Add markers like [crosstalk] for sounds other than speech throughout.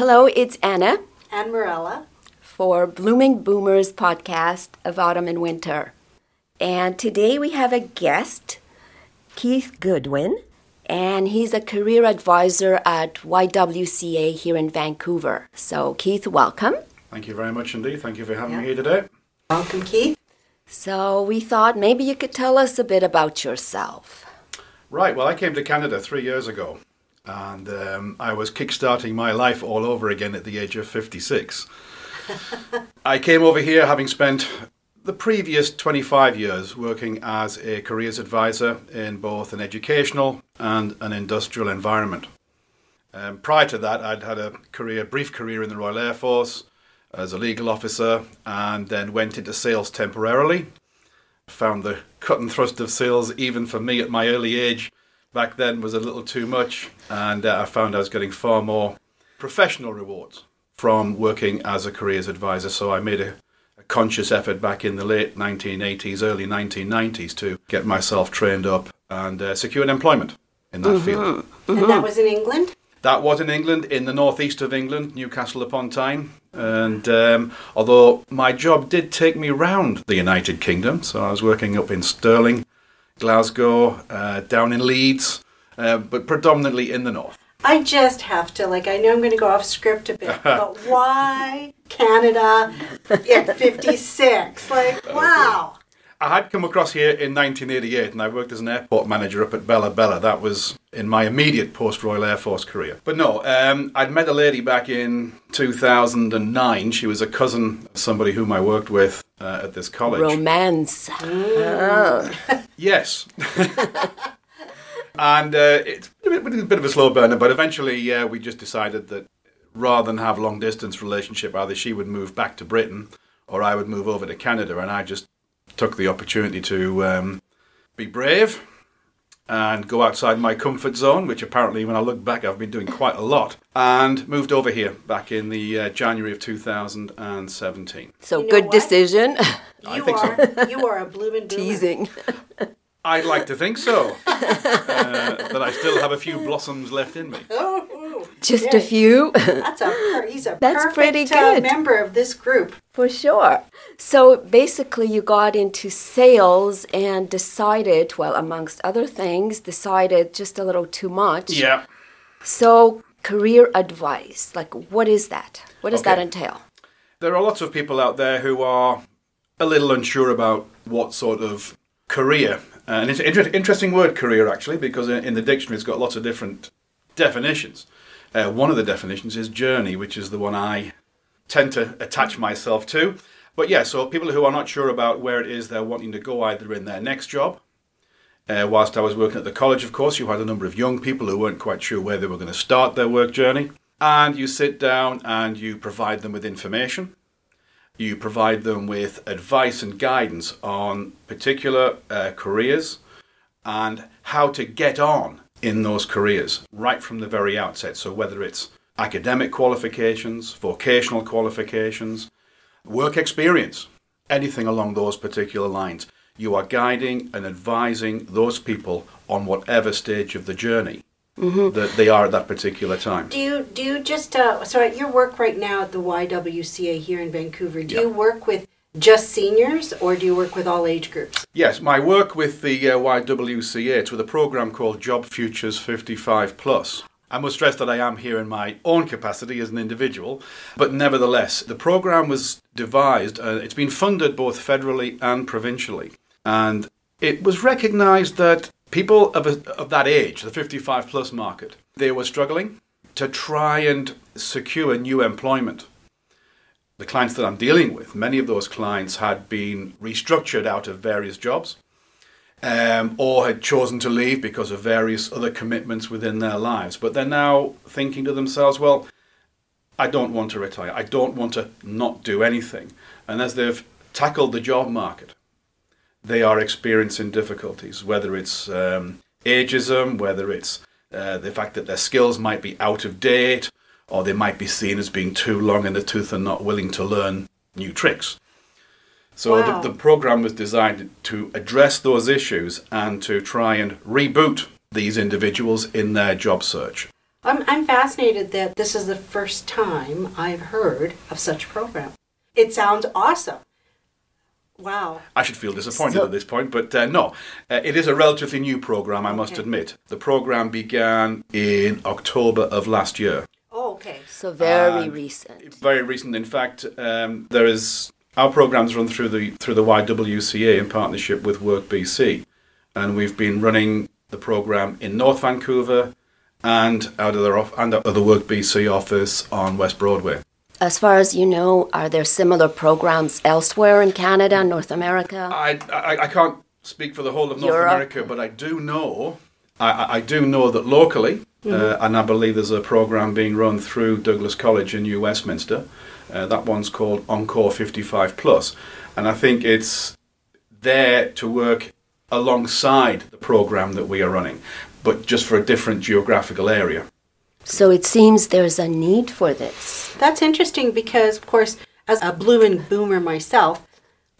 Hello, it's Anna and Morella for Blooming Boomers podcast of Autumn and Winter. And today we have a guest, Keith Goodwin, and he's a career advisor at YWCA here in Vancouver. So, Keith, welcome. Thank you very much indeed. Thank you for having yeah. me here today. Welcome, Keith. So, we thought maybe you could tell us a bit about yourself. Right. Well, I came to Canada three years ago, and um, I was kickstarting my life all over again at the age of 56. [laughs] I came over here having spent the previous 25 years working as a careers advisor in both an educational and an industrial environment. Um, prior to that, I'd had a career, brief career in the Royal Air Force as a legal officer, and then went into sales temporarily. Found the cut and thrust of sales, even for me at my early age, back then was a little too much, and uh, I found I was getting far more professional rewards from working as a careers advisor. So I made a conscious effort back in the late 1980s, early 1990s to get myself trained up and uh, secured employment in that mm-hmm. field. Mm-hmm. And that was in England? That was in England, in the northeast of England, Newcastle upon Tyne. And um, although my job did take me round the United Kingdom, so I was working up in Stirling, Glasgow, uh, down in Leeds, uh, but predominantly in the north. I just have to, like, I know I'm going to go off script a bit, [laughs] but why Canada at [laughs] 56? Like, wow. I had come across here in 1988 and I worked as an airport manager up at Bella Bella. That was in my immediate post Royal Air Force career. But no, um, I'd met a lady back in 2009. She was a cousin of somebody whom I worked with uh, at this college. Romance. Mm. [laughs] yes. [laughs] and uh, it's a bit, a bit, of a slow burner, but eventually uh, we just decided that rather than have long distance relationship, either she would move back to Britain or I would move over to Canada, and I just took the opportunity to um, be brave and go outside my comfort zone, which apparently, when I look back, I've been doing quite a lot, and moved over here back in the uh, January of 2017. So, you know good what? decision. I you think are, so. You are a blooming [laughs] teasing. I'd like to think so. uh, but I still have a few blossoms left in me. Oh, Just yeah. a few. [laughs] That's a he's a That's perfect pretty uh, good. Uh, member of this group. For sure. So basically, you got into sales and decided, well, amongst other things, decided just a little too much. Yeah. So career advice, like what is that? What does okay. that entail? There are lots of people out there who are a little unsure about what sort of career uh, and it's an inter- interesting word, career, actually, because in the dictionary it's got lots of different definitions. Uh, one of the definitions is journey, which is the one I tend to attach myself to. But yeah, so people who are not sure about where it is they're wanting to go either in their next job. Uh, whilst I was working at the college, of course, you had a number of young people who weren't quite sure where they were going to start their work journey. And you sit down and you provide them with information you provide them with advice and guidance on particular uh, careers and how to get on in those careers right from the very outset. So, whether it's academic qualifications, vocational qualifications, work experience, anything along those particular lines, you are guiding and advising those people on whatever stage of the journey mm-hmm. that they are at that particular time. Do you do you just uh, so at your work right now at the YWCA here in Vancouver? Do yeah. you work with just seniors or do you work with all age groups? Yes, my work with the uh, YWCA it's with a program called Job Futures 55 Plus. I must stress that I am here in my own capacity as an individual, but nevertheless, the program was devised, uh, it's been funded both federally and provincially, and it was recognized that people of, a, of that age, the 55 plus market, they were struggling to try and secure new employment. The clients that I'm dealing with, many of those clients had been restructured out of various jobs um, or had chosen to leave because of various other commitments within their lives. But they're now thinking to themselves, well, I don't want to retire. I don't want to not do anything. And as they've tackled the job market, they are experiencing difficulties, whether it's um, ageism, whether it's uh, the fact that their skills might be out of date, or they might be seen as being too long in the tooth and not willing to learn new tricks. So wow. the, the program was designed to address those issues and to try and reboot these individuals in their job search. I'm, I'm fascinated that this is the first time I've heard of such a program. It sounds awesome. Wow. I should feel disappointed So- at this point, but uh, no, uh, it is a relatively new program, I must Okay. admit. The program began in October of last year. So very And recent. Very recent, in fact. Um, there is our programs run through the through the YWCA in partnership with Work BC, and we've been running the program in North Vancouver and out of the off- and out of the Work BC office on West Broadway. As far as you know, are there similar programs elsewhere in Canada, North America? I, I, I can't speak for the whole of North Europe. America, but I do know, I- I do know that locally, uh, and I believe there's a program being run through Douglas College in New Westminster. Uh, that one's called Encore 55 Plus, and I think it's there to work alongside the program that we are running, but just for a different geographical area. So it seems there's a need for this. That's interesting because, of course, as a blooming boomer myself,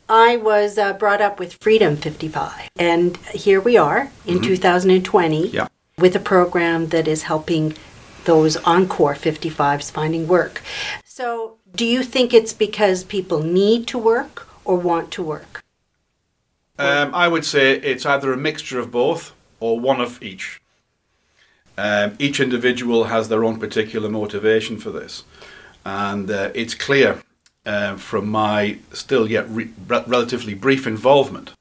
I was uh, brought up with Freedom 55. And here we are in 2020 Yeah. With a program that is helping those Encore 55s finding work. So, do you think it's because people need to work or want to work? Um, I would say it's either a mixture of both or one of each. Um, each individual has their own particular motivation for this, and uh, it's clear uh, from my still yet re- re- relatively brief involvement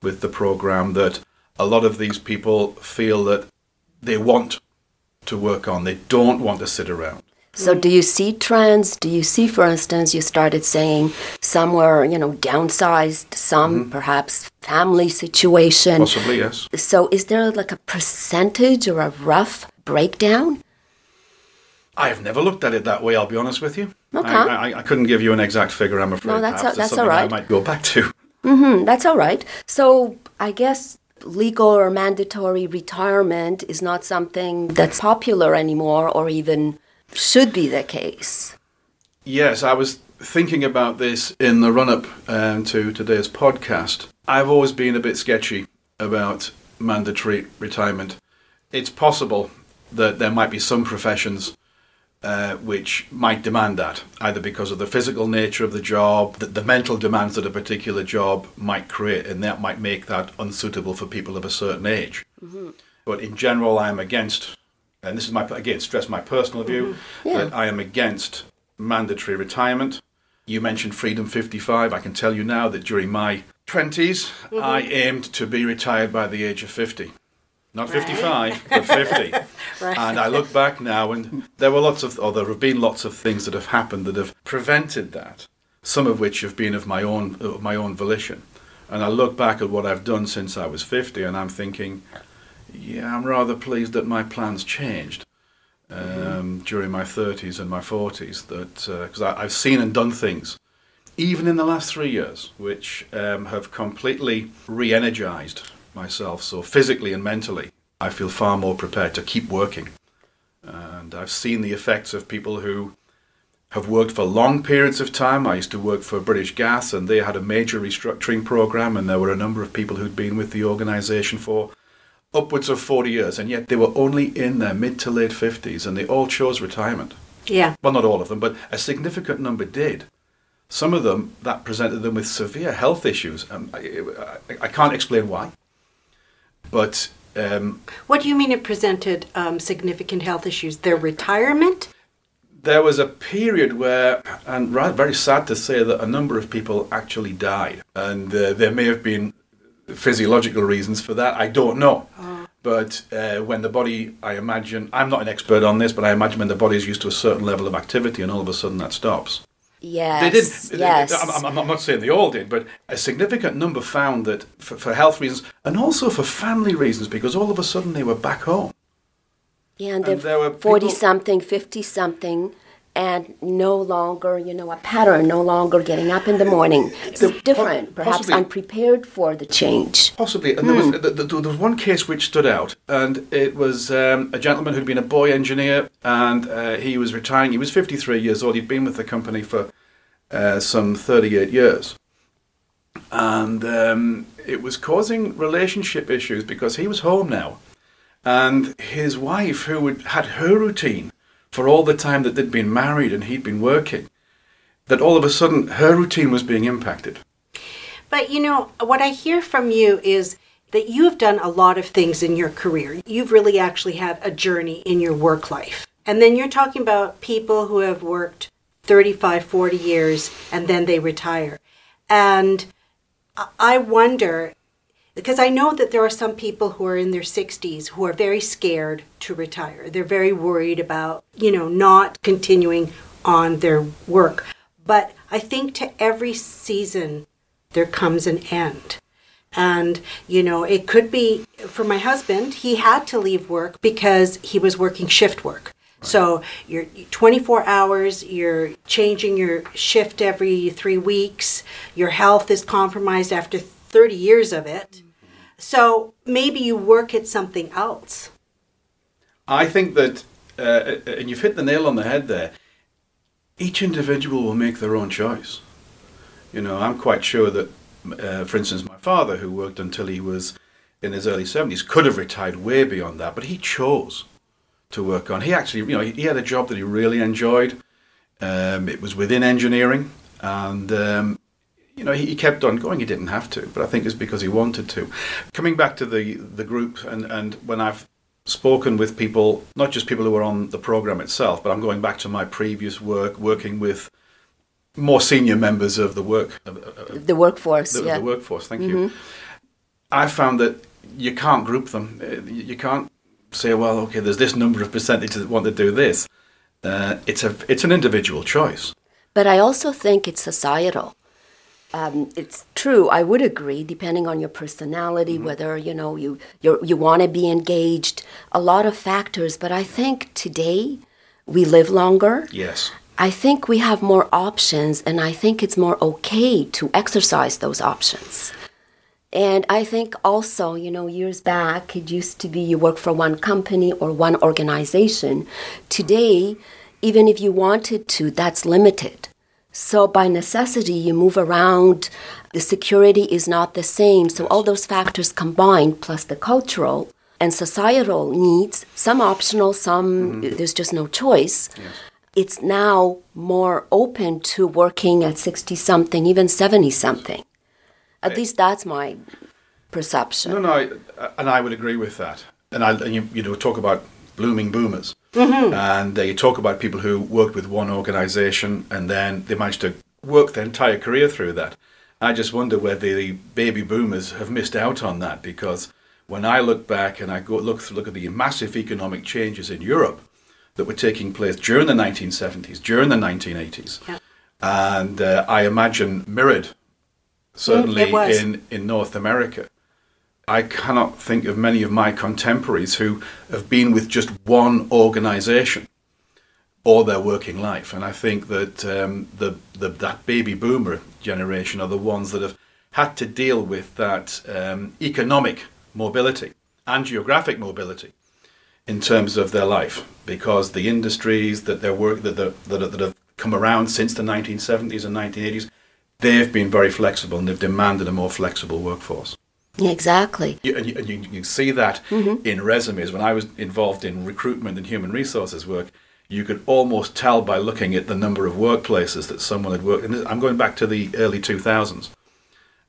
with the program that a lot of these people feel that they want to work on, they don't want to sit around. So do you see trends? Do you see, for instance, you started saying some were, you know, downsized, some perhaps family situation. Possibly, yes. So is there like a percentage or a rough breakdown? I have never looked at it that way. I'll be honest with you. Okay. I, I, I couldn't give you an exact figure. I'm afraid. No, that's a- that's all I might go back to. Hmm, that's all right. So I guess legal or mandatory retirement is not something that's popular anymore or even should be the case. Yes, I was thinking about this in the run up um, to today's podcast. I've always been a bit sketchy about mandatory retirement. It's possible that there might be some professions uh, which might demand that, either because of the physical nature of the job, the, the mental demands that a particular job might create, and that might make that unsuitable for people of a certain age. Mm-hmm. But in general, I'm against, and this is my again stress my personal view mm-hmm. Yeah. that I am against mandatory retirement. You mentioned Freedom 55. I can tell you now that during my 20s, I mm-hmm. aimed to be retired by the age of 50. Not 55, but 50. [laughs] Right. And I look back now, and there were lots of, or there have been lots of things that have happened that have prevented that. Some of which have been of my own, of my own volition. And I look back at what I've done since I was 50, and I'm thinking, yeah, I'm rather pleased that my plans changed um, during my 30s and my 40s. That because I I've seen and done things, even in the last three years, which um, have completely re-energized myself. So physically and mentally, I feel far more prepared to keep working. And I've seen the effects of people who have worked for long periods of time. I used to work for British Gas, and they had a major restructuring program, and there were a number of people who'd been with the organisation for upwards of 40 years, and yet they were only in their mid to late 50s, and they all chose retirement. Yeah. Well, not all of them, but a significant number did. Some of them, that presented them with severe health issues. Um, I, I, I can't explain why. But um, What do you mean it presented um, significant health issues? Their retirement? there was a period where, and very sad to say, that a number of people actually died. And uh, there may have been physiological reasons for that. I don't know. But uh, when the body, I imagine, I'm not an expert on this, but I imagine when the body is used to a certain level of activity and all of a sudden that stops. Yes. They did. Yes. I'm, I'm- I'm not saying they all did, but a significant number found that for, for health reasons and also for family reasons, because all of a sudden they were back home. yeah, and and there were 40 people- something, 50 something, and no longer, you know, a pattern, no longer getting up in the morning. It's The- different, perhaps possibly- unprepared for the change. Possibly. And there, was, th- there was one case which stood out, and it was um, a gentleman who'd been a boy engineer, and uh, he was retiring. He was 53 years old. He'd been with the company for uh, some 38 years. And um, it was causing relationship issues because he was home now. And his wife, who had had her routine for all the time that they'd been married and he'd been working, that all of a sudden her routine was being impacted. But you know, what I hear from you is that you have done a lot of things in your career. You've really actually had a journey in your work life. And then you're talking about people who have worked 35, 40 years and then they retire. And I wonder, because I know that there are some people who are in their 60s who are very scared to retire. They're very worried about, you know, not continuing on their work. But I think to every season, there comes an end. And, you know, it could be for my husband, he had to leave work because he was working shift work. So you're 24 hours, you're changing your shift every three weeks, your health is compromised after 30 years of it. So maybe you work at something else. I think that, uh, and you've hit the nail on the head there, each individual will make their own choice. You know, I'm quite sure that, uh, for instance, my father, who worked until he was in his early 70s, could have retired way beyond that, but he chose to work on. He actually, you know, he, had a job that he really enjoyed. Um, it was within engineering, and um, you know, he, kept on going. He didn't have to, but I think it's because he wanted to. Coming back to the the group, and and when I've spoken with people, not just people who are on the program itself, but I'm going back to my previous work, working with more senior members of the work, uh, the workforce, the, yeah. the workforce. Thank mm-hmm. you. I found that you can't group them. Uh, you can't say, well, okay, there's this number of percentage that want to do this. Uh, it's a it's an individual choice. But I also think it's societal. Um, it's true. I would agree, depending on your personality, mm-hmm. whether you know you you you want to be engaged, a lot of factors. But I think today we live longer. Yes. I think we have more options, and I think it's more okay to exercise those options. And I think also, you know, years back, it used to be you work for one company or one organization. Today, even if you wanted to, that's limited. So by necessity, you move around. The security is not the same. So all those factors combined, plus the cultural and societal needs, some optional, some mm-hmm. there's just no choice. Yes. It's now more open to working at 60 something, even 70 something. At least that's my perception. No, no, I, and I would agree with that. And, I, and you, you know, talk about blooming boomers. Mm-hmm. And uh, you talk about people who worked with one organization and then they managed to work their entire career through that. I just wonder whether the baby boomers have missed out on that because when I look back and I go look look at the massive economic changes in Europe that were taking place during the 1970s, during the 1980s, yeah. and uh, I imagine mirrored certainly mm, in, in North America. I cannot think of many of my contemporaries who have been with just one organization all their working life. And I think that um, the, the, that baby boomer generation are the ones that have had to deal with that um, economic mobility and geographic mobility in terms of their life because the industries that, they work, that, that, that have come around since the 1970s and 1980s they've been very flexible and they've demanded a more flexible workforce. Exactly. You, and you, and you, you see that mm-hmm. in resumes. When I was involved in recruitment and human resources work, you could almost tell by looking at the number of workplaces that someone had worked. And I'm going back to the early 2000s.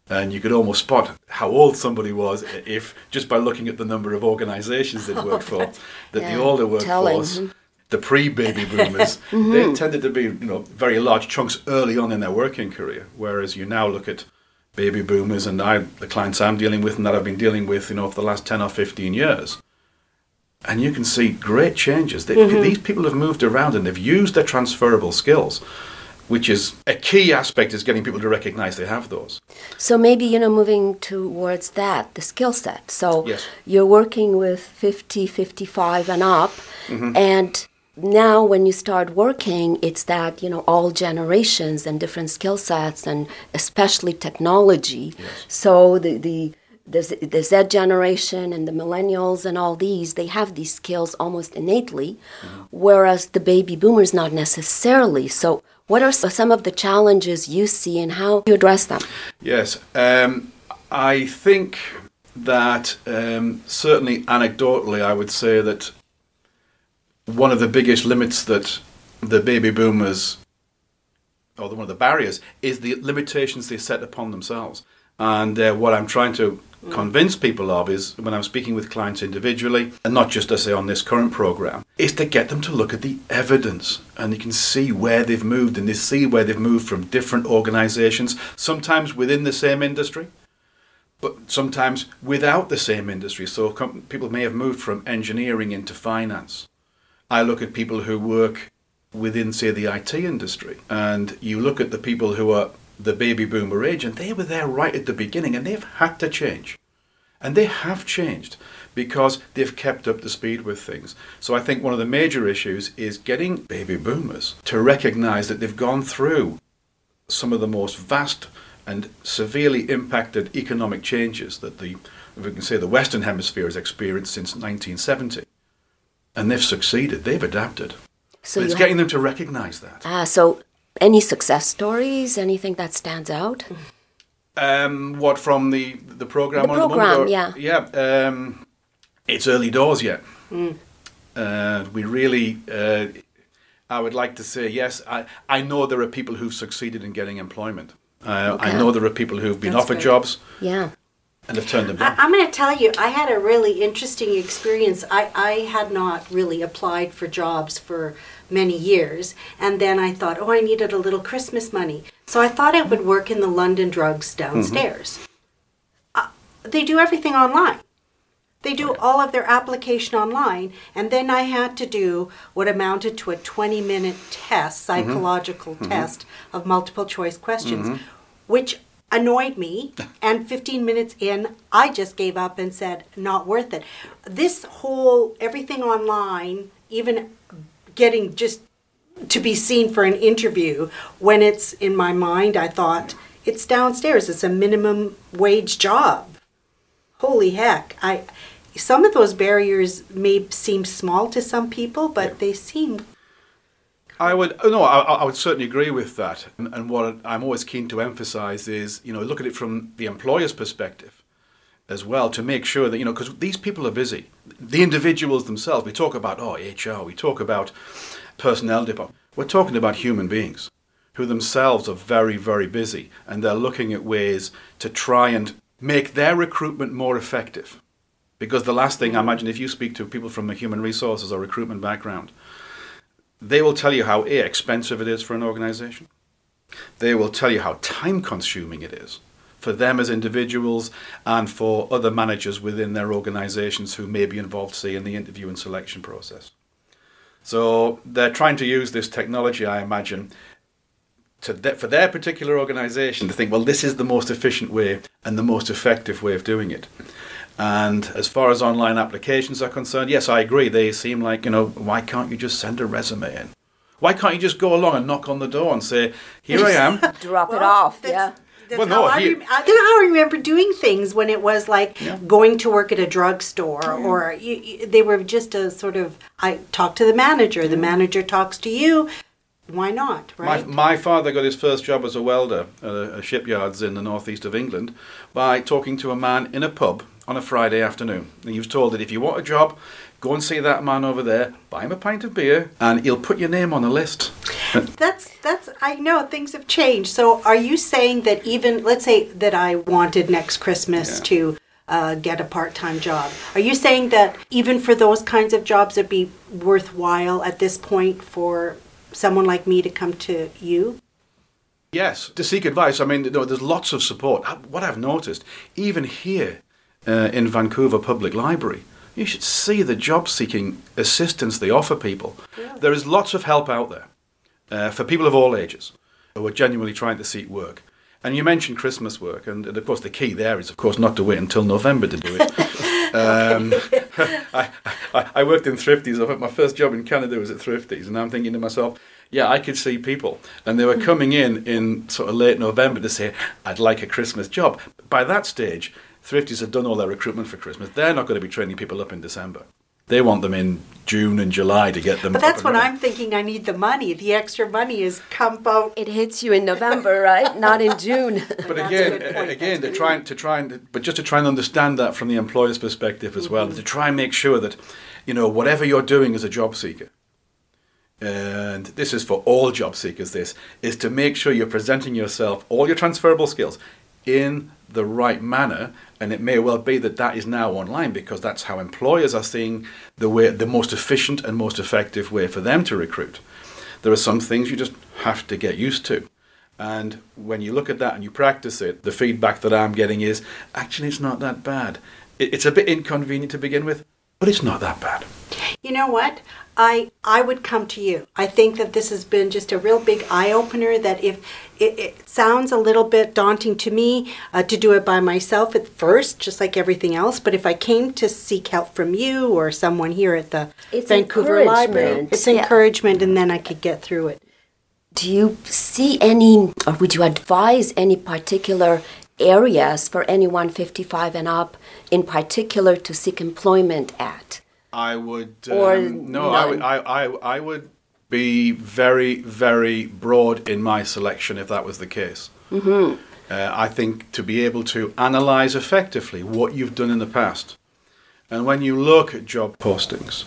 And you could almost spot how old somebody was if just by looking at the number of organizations they'd worked for. [laughs] That yeah, the older workforce telling the pre-baby [laughs] boomers, mm-hmm. they tended to be, you know, very large chunks early on in their working career. Whereas you now look at baby boomers, and I, the clients I'm dealing with, and that I've been dealing with, you know, for the last ten or fifteen years, and you can see great changes. They, mm-hmm. These people have moved around and they've used their transferable skills. Which is a key aspect is getting people to recognize they have those. So maybe you know moving towards that the skill set. So yes. you're working with 50, 55 and up, mm-hmm. and now when you start working it's that you know all generations and different skill sets and especially technology yes. so the the the, the Z generation and the millennials and all these, they have these skills almost innately, mm-hmm. whereas the baby boomers not necessarily. So, what are some of the challenges you see and how you address them? Yes, um, I think that um, certainly anecdotally, I would say that one of the biggest limits that the baby boomers, or one of the barriers, is the limitations they set upon themselves. And uh, what I'm trying to convince people of is when I'm speaking with clients individually, and not just, I say, on this current program, is to get them to look at the evidence. And you can see where they've moved, and they see where they've moved from different organizations, sometimes within the same industry, but sometimes without the same industry. So com- people may have moved from engineering into finance. I look at people who work within, say, the IT industry, and you look at the people who are the baby boomer age, and they were there right at the beginning, and they've had to change. And they have changed because they've kept up the speed with things. So I think one of the major issues is getting baby boomers to recognize that they've gone through some of the most vast and severely impacted economic changes that the, we can say, the Western Hemisphere has experienced since 1970. And they've succeeded, they've adapted. So it's getting them to recognize that. Ah, so any success stories? Anything that stands out? Um, what from the the program? The program, or- yeah. yeah. Um, it's early doors yet. Mm. Uh, we really, uh, I would like to say yes. I I know there are people who've succeeded in getting employment. Uh, I know there are people who've been That's offered great. jobs Yeah. And have turned them I, down. I'm going to tell you, I had a really interesting experience. I, I had not really applied for jobs for many years, and then I thought, oh, I needed a little Christmas money. So I thought I would work in the London drugs mm-hmm. downstairs. Uh, they do everything online. They do all of their application online, and then I had to do what amounted to a 20 minute test, mm-hmm. psychological mm-hmm. test of multiple choice questions, which annoyed me. [laughs] And 15 minutes in, I just gave up and said, not worth it. This whole everything online, even getting just to be seen for an interview, when it's in my mind, I thought, it's downstairs, it's a minimum wage job holy heck i some of those barriers may seem small to some people but they seem I would oh, no, I, I would certainly agree with that. And, and what I'm always keen to emphasise is, you know, look at it from the employer's perspective as well to make sure that you know because these people are busy. The individuals themselves. We talk about oh HR. We talk about personnel department. We're talking about human beings who themselves are very very busy and they're looking at ways to try and make their recruitment more effective. Because the last thing I imagine if you speak to people from a human resources or recruitment background, they will tell you how expensive it is for an organization. They will tell you how time consuming it is for them as individuals and for other managers within their organizations who may be involved, say, in the interview and selection process. So they're trying to use this technology, I imagine, th- for their particular organization to think, well, this is the most efficient way and the most effective way of doing it. And as far as online applications are concerned, yes, I agree. They seem like, you know, why can't you just send a resume in? Why can't you just go along and knock on the door and say, here I am? [laughs] Drop it off. that's- Yeah. That's Well, no, how I, he- rem- I- that's how I remember doing things when it was like Yeah. going to work at a drugstore, or you, you, they were just a sort of. I talk to the manager. The manager talks to you. Why not, My, right? my father got his first job as a welder at a, a shipyards in the northeast of England by talking to a man in a pub on a Friday afternoon. And he was told that if you want a job, go and see that man over there, buy him a pint of beer, and he'll put your name on the list. [laughs] That's that's. I know things have changed. So, are you saying that even let's say that I wanted next Christmas Yeah. to uh, get a part-time job? Are you saying that even for those kinds of jobs, it'd be worthwhile at this point for someone like me to come to you? Yes, to seek advice. I mean, there's lots of support. Uh, What I've noticed, even here uh, in Vancouver Public Library, you should see the job seeking assistance they offer people. There is lots of help out there uh, for people of all ages who are genuinely trying to seek work. And you mentioned Christmas work, and, and of course, the key there is, of course, not to wait until November to do it. [laughs] um, [laughs] I, I, I worked in Thrifties. I think my first job in Canada was at Thrifties, and I'm thinking to myself, yeah, I could see people, and they were coming in in sort of late November to say, "I'd like a Christmas job." By that stage, Thrifties have done all their recruitment for Christmas. They're not going to be training people up in December. They want them in June and July to get them. But that's and when. I'm thinking I need the money. The extra money is come out. It hits you in November, right? Not in June. [laughs] But again, good point. again, That's to try to try and but just to try and understand that from the employer's perspective as well, mm-hmm. to try and make sure that you know whatever you're doing as a job seeker, and this is for all job seekers. This is to make sure you're presenting yourself all your transferable skills in the right manner, and it may well be that that is now online because that's how employers are seeing the way the most efficient and most effective way for them to recruit. There are some things you just have to get used to. And when you look at that and you practice it, the feedback that I'm getting is actually it's not that bad. It's a bit inconvenient to begin with, but it's not that bad. You know what? I I would come to you. I think that this has been just a real big eye opener. That if it, it sounds a little bit daunting to me uh, to do it by myself at first, just like everything else. But if I came to seek help from you or someone here at the It's Vancouver Library, encouragement, it's yeah. encouragement, and then I could get through it. Do you see any, or would you advise any particular areas for anyone 55 and up, in particular, to seek employment at? I would Or um, no, I would I, I I would be very very broad in my selection if that was the case. Mm-hmm. Uh, I think to be able to analyze effectively what you've done in the past, and when you look at job postings,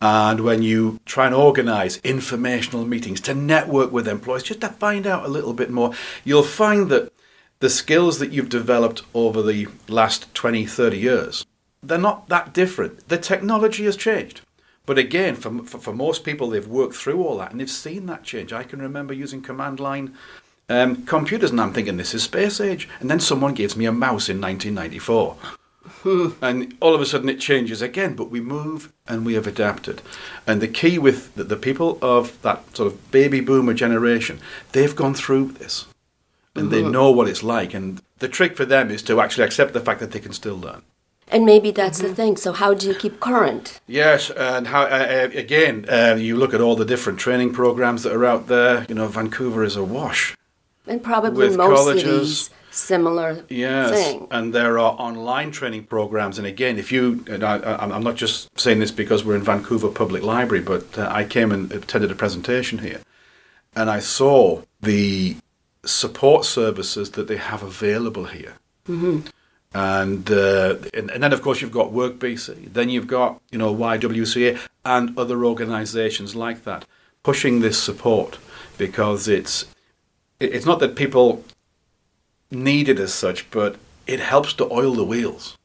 and when you try and organize informational meetings to network with employees, just to find out a little bit more, you'll find that the skills that you've developed over the last 20, 30 years, they're not that different. The technology has changed. But again, for, for, for most people, they've worked through all that and they've seen that change. I can remember using command line um, computers and I'm thinking, this is space age. And then someone gives me a mouse in 1994. [laughs] and all of a sudden it changes again, but we move and we have adapted. And the key with the, the people of that sort of baby boomer generation, they've gone through this and they [laughs] know what it's like. And the trick for them is to actually accept the fact that they can still learn. And maybe that's the thing. So, how do you keep current? Yes, and how uh, uh, again, uh, you look at all the different training programs that are out there. You know, Vancouver is awash. And probably With most colleges. cities, similar Yes, thing. and there are online training programs. And again, if you, and I, I'm not just saying this because we're in Vancouver Public Library, but uh, I came and attended a presentation here, and I saw the support services that they have available here. And, uh, and and then of course you've got Work BC, then you've got you know YWCA and other organisations like that pushing this support because it's it's not that people need it as such, but it helps to oil the wheels.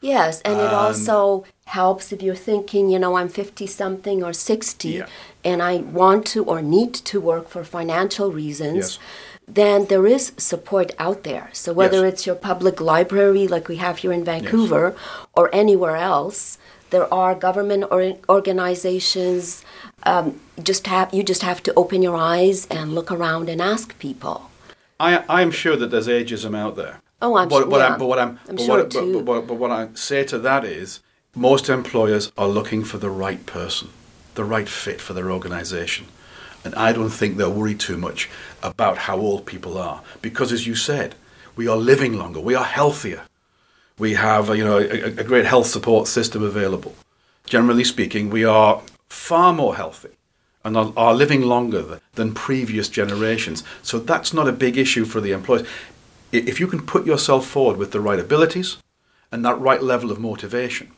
Yes, and it also helps if you're thinking, you know, I'm 50 something or 60 Yeah. and I want to or need to work for financial reasons. Yes. Then there is support out there. So whether Yes. it's your public library, like we have here in Vancouver, or anywhere else, there are government or organizations. Um, just have you just have to open your eyes and look around and ask people. I I am sure that there's ageism out there. Oh, I'm but, su- but, yeah. I'm, but what I'm, I'm but sure what, too. But, but, but what I say to that is, most employers are looking for the right person, the right fit for their organisation, and I don't think they'll worry too much about how old people are, because as you said, we are living longer, we are healthier, we have you know a, a great health support system available. Generally speaking, we are far more healthy and are, are living longer th- than previous generations. So that's not a big issue for the employers. If you can put yourself forward with the right abilities and that right level of motivation,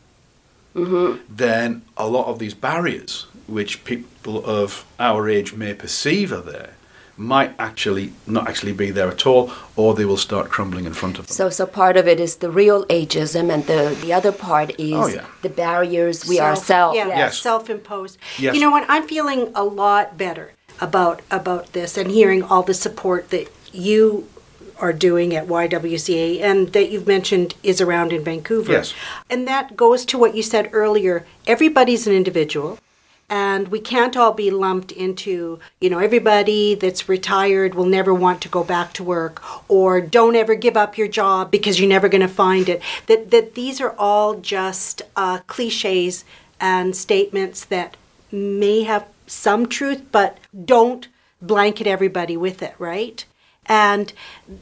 mm-hmm. then a lot of these barriers, which people of our age may perceive are there, might actually not actually be there at all, or they will start crumbling in front of them. So, so part of it is the real ageism, and the, the other part is Oh, yeah. the barriers we Self- ourselves. yeah, Yes. self-imposed. Yes. You know what? I'm feeling a lot better about about this and hearing all the support that you are doing at YWCA and that you've mentioned is around in Vancouver. Yes. And that goes to what you said earlier. Everybody's an individual. And we can't all be lumped into, you know, everybody that's retired will never want to go back to work or don't ever give up your job because you're never going to find it. That, that these are all just uh, cliches and statements that may have some truth, but don't blanket everybody with it, right? And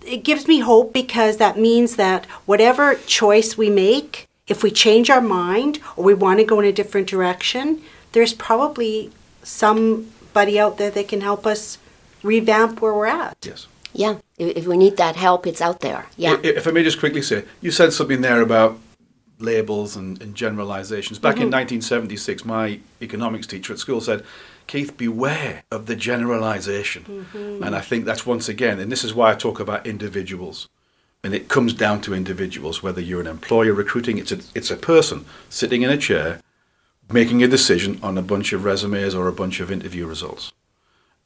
it gives me hope because that means that whatever choice we make if we change our mind or we want to go in a different direction, there's probably somebody out there that can help us revamp where we're at. Yes. Yeah, if, if we need that help, it's out there. Yeah. I- If I may just quickly say, you said something there about labels and, and generalizations. Back in mm-hmm. 1976, my economics teacher at school said, Keith, beware of the generalization. Mm-hmm. And I think that's once again, and this is why I talk about individuals. And it comes down to individuals, whether you're an employer recruiting, it's a, it's a person sitting in a chair making a decision on a bunch of resumes or a bunch of interview results.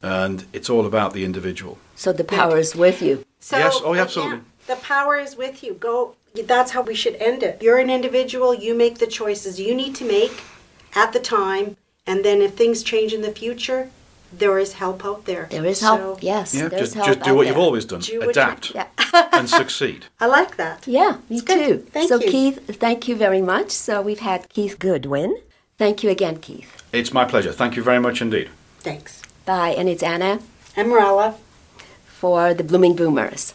And it's all about the individual. So the power is with you. So, Yes, oh, yeah, absolutely. the power is with you. Go. That's how we should end it. You're an individual. You make the choices you need to make at the time, and then if things change in the future, there is help out there. There is help. So, yes. Yeah, there's just, help just do out what you've there. always done. Do what you- Adapt [laughs] Yeah. and succeed. I like that. Yeah, me It's good. too. Thank so you. Keith, thank you very much. So we've had Keith Goodwin. Thank you again, Keith. It's my pleasure. Thank you very much indeed. Thanks. Bye. And it's Anna And Morella. for the Blooming Boomers.